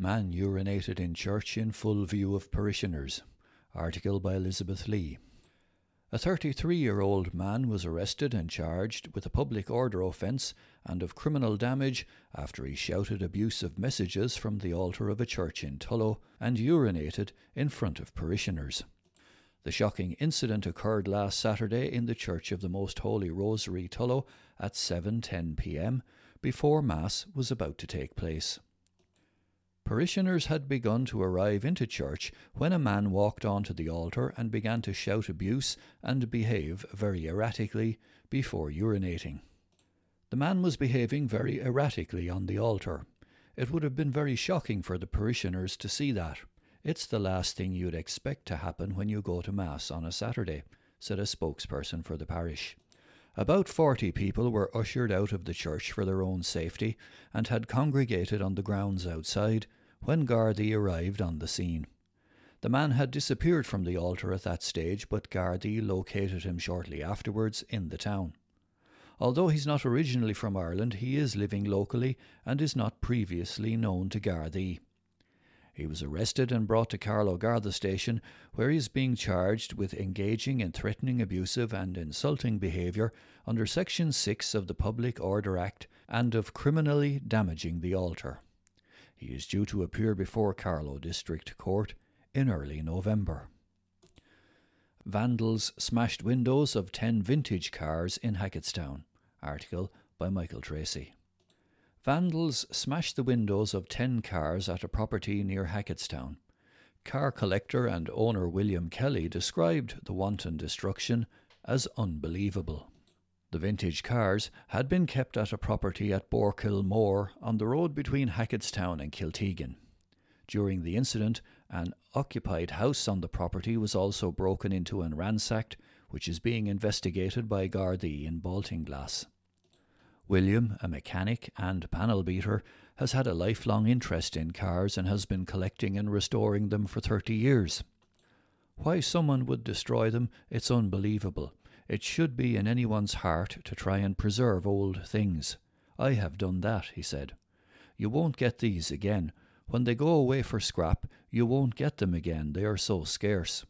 Man urinated in church in full view of parishioners. Article by Elizabeth Lee. A 33 year old man was arrested and charged with a public order offence and of criminal damage after he shouted abusive messages from the altar of a church in Tullow and urinated in front of parishioners. The shocking incident occurred last Saturday in the Church of the Most Holy Rosary, Tullow, at 7:10 p.m. before Mass was about to take place. Parishioners had begun to arrive into church when a man walked onto the altar and began to shout abuse and behave very erratically before urinating. The man was behaving very erratically on the altar. It would have been very shocking for the parishioners to see that. It's the last thing you'd expect to happen when you go to Mass on a Saturday, said a spokesperson for the parish. About forty people were ushered out of the church for their own safety and had congregated on the grounds outside when Gardaí arrived on the scene. The man had disappeared from the altar at that stage, but Gardaí located him shortly afterwards in the town. Although he's not originally from Ireland, he is living locally and is not previously known to Gardaí. He was arrested and brought to Carlow Garda station, where he is being charged with engaging in threatening, abusive, and insulting behaviour under Section 6 of the Public Order Act and of criminally damaging the altar. He is due to appear before Carlow District Court in early November. Vandals smashed windows of 10 vintage cars in Hacketstown. Article by Michael Tracy. Vandals smashed the windows of 10 cars at a property near Hacketstown. Car collector and owner William Kelly described the wanton destruction as unbelievable. The vintage cars had been kept at a property at Borkill Moor on the road between Hacketstown and Kiltegan. During the incident, an occupied house on the property was also broken into and ransacked, which is being investigated by Gardaí in Baltinglass. William, a mechanic and panel beater, has had a lifelong interest in cars and has been collecting and restoring them for 30 years. Why someone would destroy them, it's unbelievable. It should be in anyone's heart to try and preserve old things. I have done that, he said. You won't get these again. When they go away for scrap, you won't get them again, they are so scarce.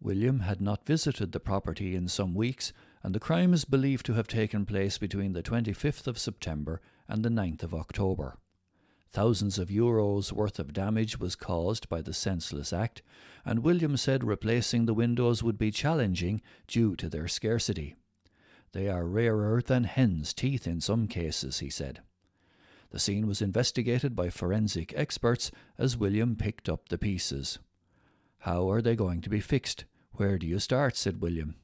William had not visited the property in some weeks, and the crime is believed to have taken place between the 25th of September and the 9th of October. Thousands of euros worth of damage was caused by the senseless act, and William said replacing the windows would be challenging due to their scarcity. They are rarer than hen's teeth in some cases, he said. The scene was investigated by forensic experts as William picked up the pieces. How are they going to be fixed? Where do you start? said William.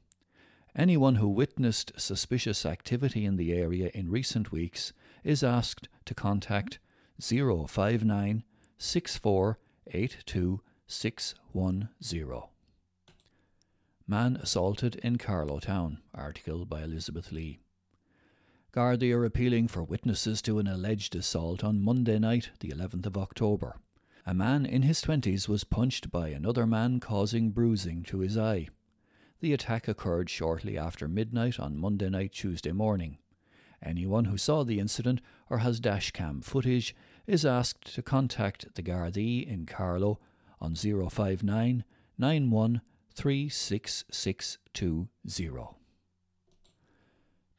Anyone who witnessed suspicious activity in the area in recent weeks is asked to contact 059 Man assaulted in Carlow Town. Article by Elizabeth Lee. Gardaí are appealing for witnesses to an alleged assault on Monday night, the 11th of October. A man in his 20s was punched by another man, causing bruising to his eye. The attack occurred shortly after midnight on Monday night, Tuesday morning. Anyone who saw the incident or has dashcam footage is asked to contact the Gardaí in Carlow on 059 91 36620.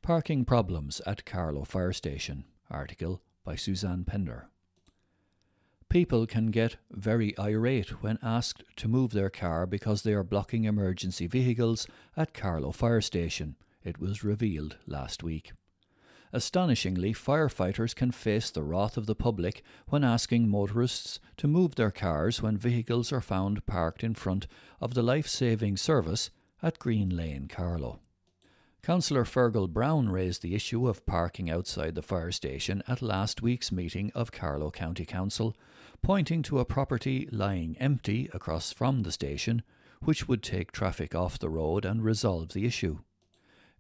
Parking Problems at Carlow Fire Station. Article by Suzanne Pender. People can get very irate when asked to move their car because they are blocking emergency vehicles at Carlow Fire Station, it was revealed last week. Astonishingly, firefighters can face the wrath of the public when asking motorists to move their cars when vehicles are found parked in front of the life saving service at Green Lane, Carlow. Councillor Fergal Brown raised the issue of parking outside the fire station at last week's meeting of Carlow County Council, pointing to a property lying empty across from the station, which would take traffic off the road and resolve the issue.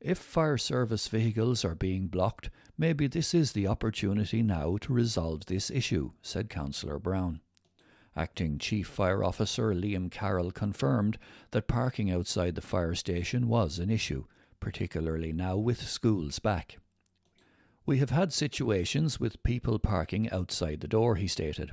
If fire service vehicles are being blocked, maybe this is the opportunity now to resolve this issue, said Councillor Brown. Acting Chief Fire Officer Liam Carroll confirmed that parking outside the fire station was an issue, particularly now with schools back. We have had situations with people parking outside the door, he stated,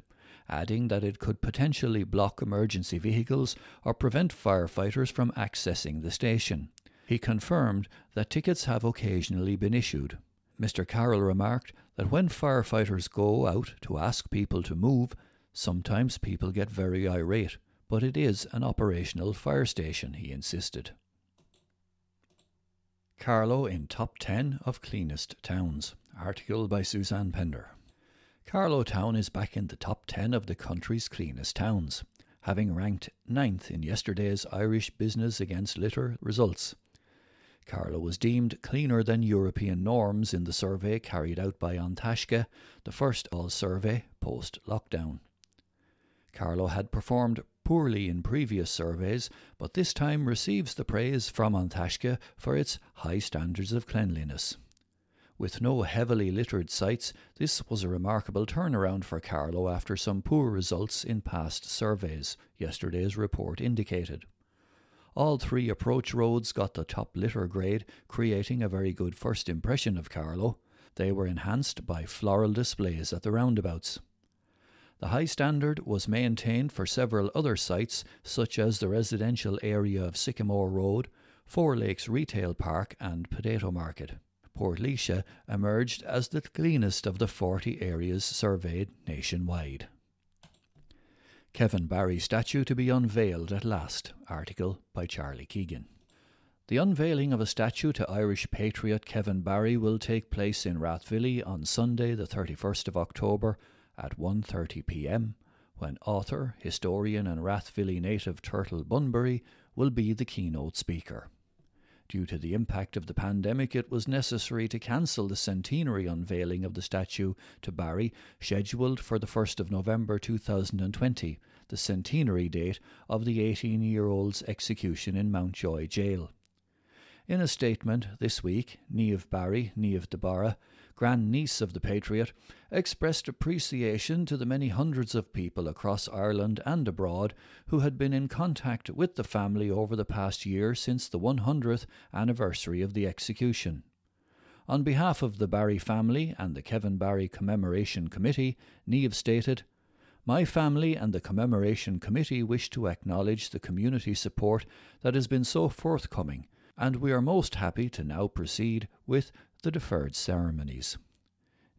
adding that it could potentially block emergency vehicles or prevent firefighters from accessing the station. He confirmed that tickets have occasionally been issued. Mr. Carroll remarked that when firefighters go out to ask people to move, sometimes people get very irate, but it is an operational fire station, he insisted. Carlow in Top 10 of Cleanest Towns. Article by Suzanne Pender. Carlow Town is back in the top 10 of the country's cleanest towns, having ranked ninth in yesterday's Irish Business Against Litter results. Carlow was deemed cleaner than European norms in the survey carried out by An Taisce, the first all survey post lockdown. Carlow had performed poorly in previous surveys, but this time receives the praise from An Taisce for its high standards of cleanliness. With no heavily littered sites, this was a remarkable turnaround for Carlow after some poor results in past surveys, yesterday's report indicated. All three approach roads got the top litter grade, creating a very good first impression of Carlow. They were enhanced by floral displays at the roundabouts. The high standard was maintained for several other sites, such as the residential area of Sycamore Road, Four Lakes Retail Park, and Potato Market. Portlaoise emerged as the cleanest of the 40 areas surveyed nationwide. Kevin Barry statue to be unveiled at last. Article by Charlie Keegan. The unveiling of a statue to Irish patriot Kevin Barry will take place in Rathvilly on Sunday, the 31st of October at 1:30 p.m., when author, historian and Rathvilly native Turtle Bunbury will be the keynote speaker. Due to the impact of the pandemic, it was necessary to cancel the centenary unveiling of the statue to Barry, scheduled for the 1st of November 2020, the centenary date of the 18 year old's execution in Mountjoy Jail. In a statement this week, Niamh Barry, Niamh Debarra, grandniece of the Patriot, expressed appreciation to the many hundreds of people across Ireland and abroad who had been in contact with the family over the past year since the 100th anniversary of the execution. On behalf of the Barry family and the Kevin Barry Commemoration Committee, Niamh stated, my family and the Commemoration Committee wish to acknowledge the community support that has been so forthcoming, and we are most happy to now proceed with the deferred ceremonies.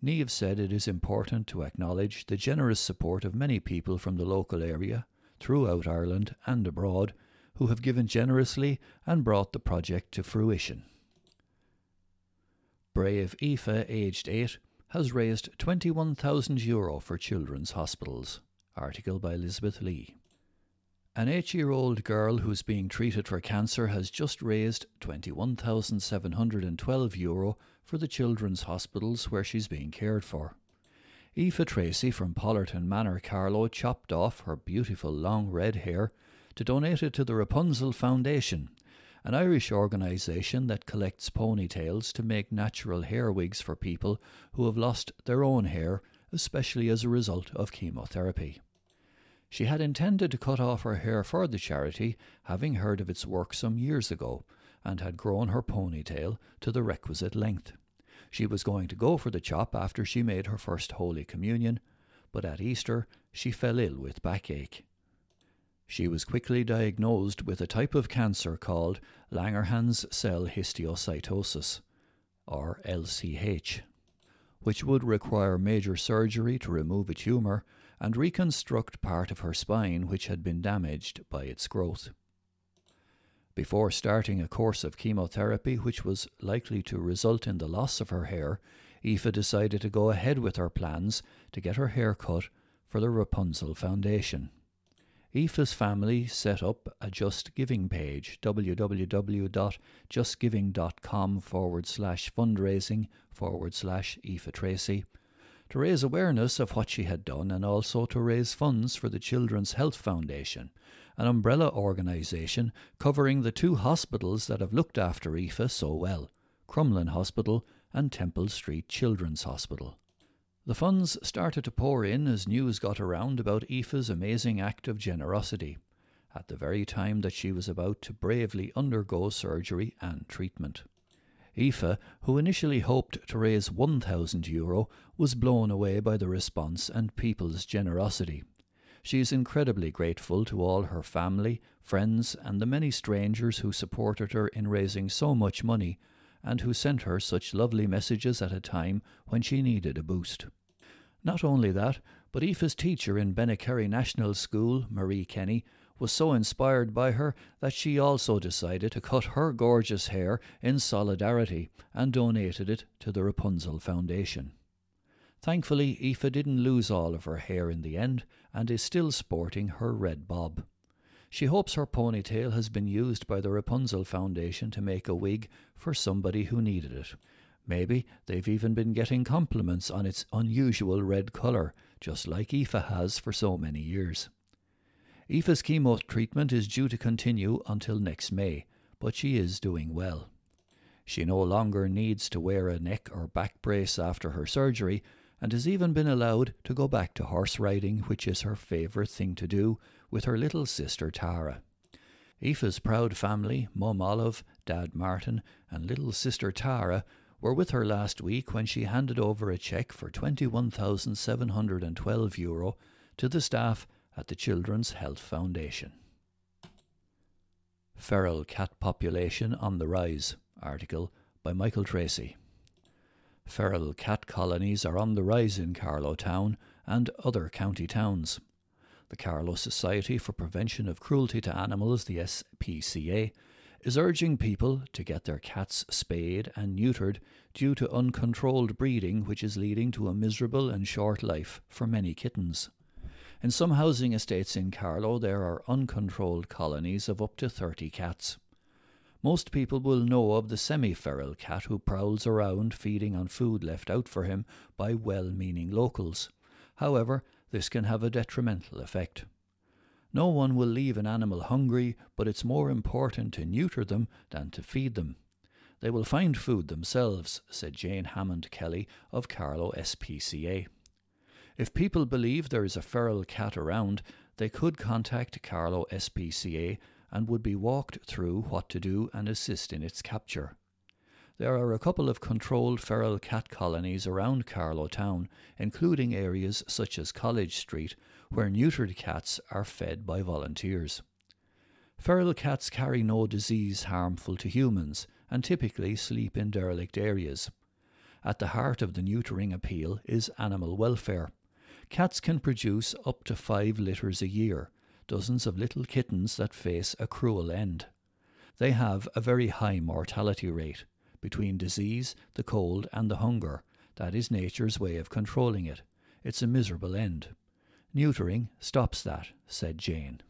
Niamh said it is important to acknowledge the generous support of many people from the local area, throughout Ireland and abroad, who have given generously and brought the project to fruition. Brave Aoife, aged 8, has raised 21,000 euro for children's hospitals. Article by Elizabeth Lee. An eight year old girl who's being treated for cancer has just raised €21,712 Euro for the children's hospitals where she's being cared for. Aoife Tracy from Pollerton Manor, Carlow, chopped off her beautiful long red hair to donate it to the Rapunzel Foundation, an Irish organisation that collects ponytails to make natural hair wigs for people who have lost their own hair, especially as a result of chemotherapy. She had intended to cut off her hair for the charity, having heard of its work some years ago, and had grown her ponytail to the requisite length. She was going to go for the chop after she made her first Holy Communion, but at Easter she fell ill with backache. She was quickly diagnosed with a type of cancer called Langerhans cell histiocytosis, or LCH, which would require major surgery to remove a tumour and reconstruct part of her spine which had been damaged by its growth. Before starting a course of chemotherapy which was likely to result in the loss of her hair, Aoife decided to go ahead with her plans to get her hair cut for the Rapunzel Foundation. Aoife's family set up a Just Giving page, www.justgiving.com forward slash fundraising forward slash Aoife Tracy, to raise awareness of what she had done and also to raise funds for the Children's Health Foundation, an umbrella organisation covering the two hospitals that have looked after Aoife so well Crumlin Hospital and Temple Street Children's Hospital. The funds started to pour in as news got around about Aoife's amazing act of generosity, at the very time that she was about to bravely undergo surgery and treatment. Aoife, who initially hoped to raise €1,000, Euro, was blown away by the response and people's generosity. She is incredibly grateful to all her family, friends, and the many strangers who supported her in raising so much money and who sent her such lovely messages at a time when she needed a boost. Not only that, but Aoife's teacher in Bennekerry National School, Marie Kenny, was so inspired by her that she also decided to cut her gorgeous hair in solidarity and donated it to the Rapunzel Foundation. Thankfully, Aoife didn't lose all of her hair in the end and is still sporting her red bob. She hopes her ponytail has been used by the Rapunzel Foundation to make a wig for somebody who needed it. Maybe they've even been getting compliments on its unusual red colour, just like Aoife has for so many years. Aoife's chemo treatment is due to continue until next May, but she is doing well. She no longer needs to wear a neck or back brace after her surgery, and has even been allowed to go back to horse riding, which is her favourite thing to do, with her little sister Tara. Aoife's proud family, Mum Olive, Dad Martin, and little sister Tara, were with her last week when she handed over a cheque for €21,712 Euro to the staff at the Children's Health Foundation. Feral Cat Population on the Rise article by Michael Tracy. Feral cat colonies are on the rise in Carlow Town and other county towns. The Carlow Society for Prevention of Cruelty to Animals, the SPCA, is urging people to get their cats spayed and neutered due to uncontrolled breeding, which is leading to a miserable and short life for many kittens. In some housing estates in Carlow, there are uncontrolled colonies of up to 30 cats. Most people will know of the semi feral cat who prowls around feeding on food left out for him by well meaning locals. However, this can have a detrimental effect. No one will leave an animal hungry, but it's more important to neuter them than to feed them. They will find food themselves, said Jane Hammond Kelly of Carlow SPCA. If people believe there is a feral cat around, they could contact Carlow SPCA and would be walked through what to do and assist in its capture. There are a couple of controlled feral cat colonies around Carlow Town, including areas such as College Street, where neutered cats are fed by volunteers. Feral cats carry no disease harmful to humans and typically sleep in derelict areas. At the heart of the neutering appeal is animal welfare. Cats can produce up to five litters a year, dozens of little kittens that face a cruel end. They have a very high mortality rate between disease, the cold, and the hunger. That is nature's way of controlling it. It's a miserable end. Neutering stops that, said Jane.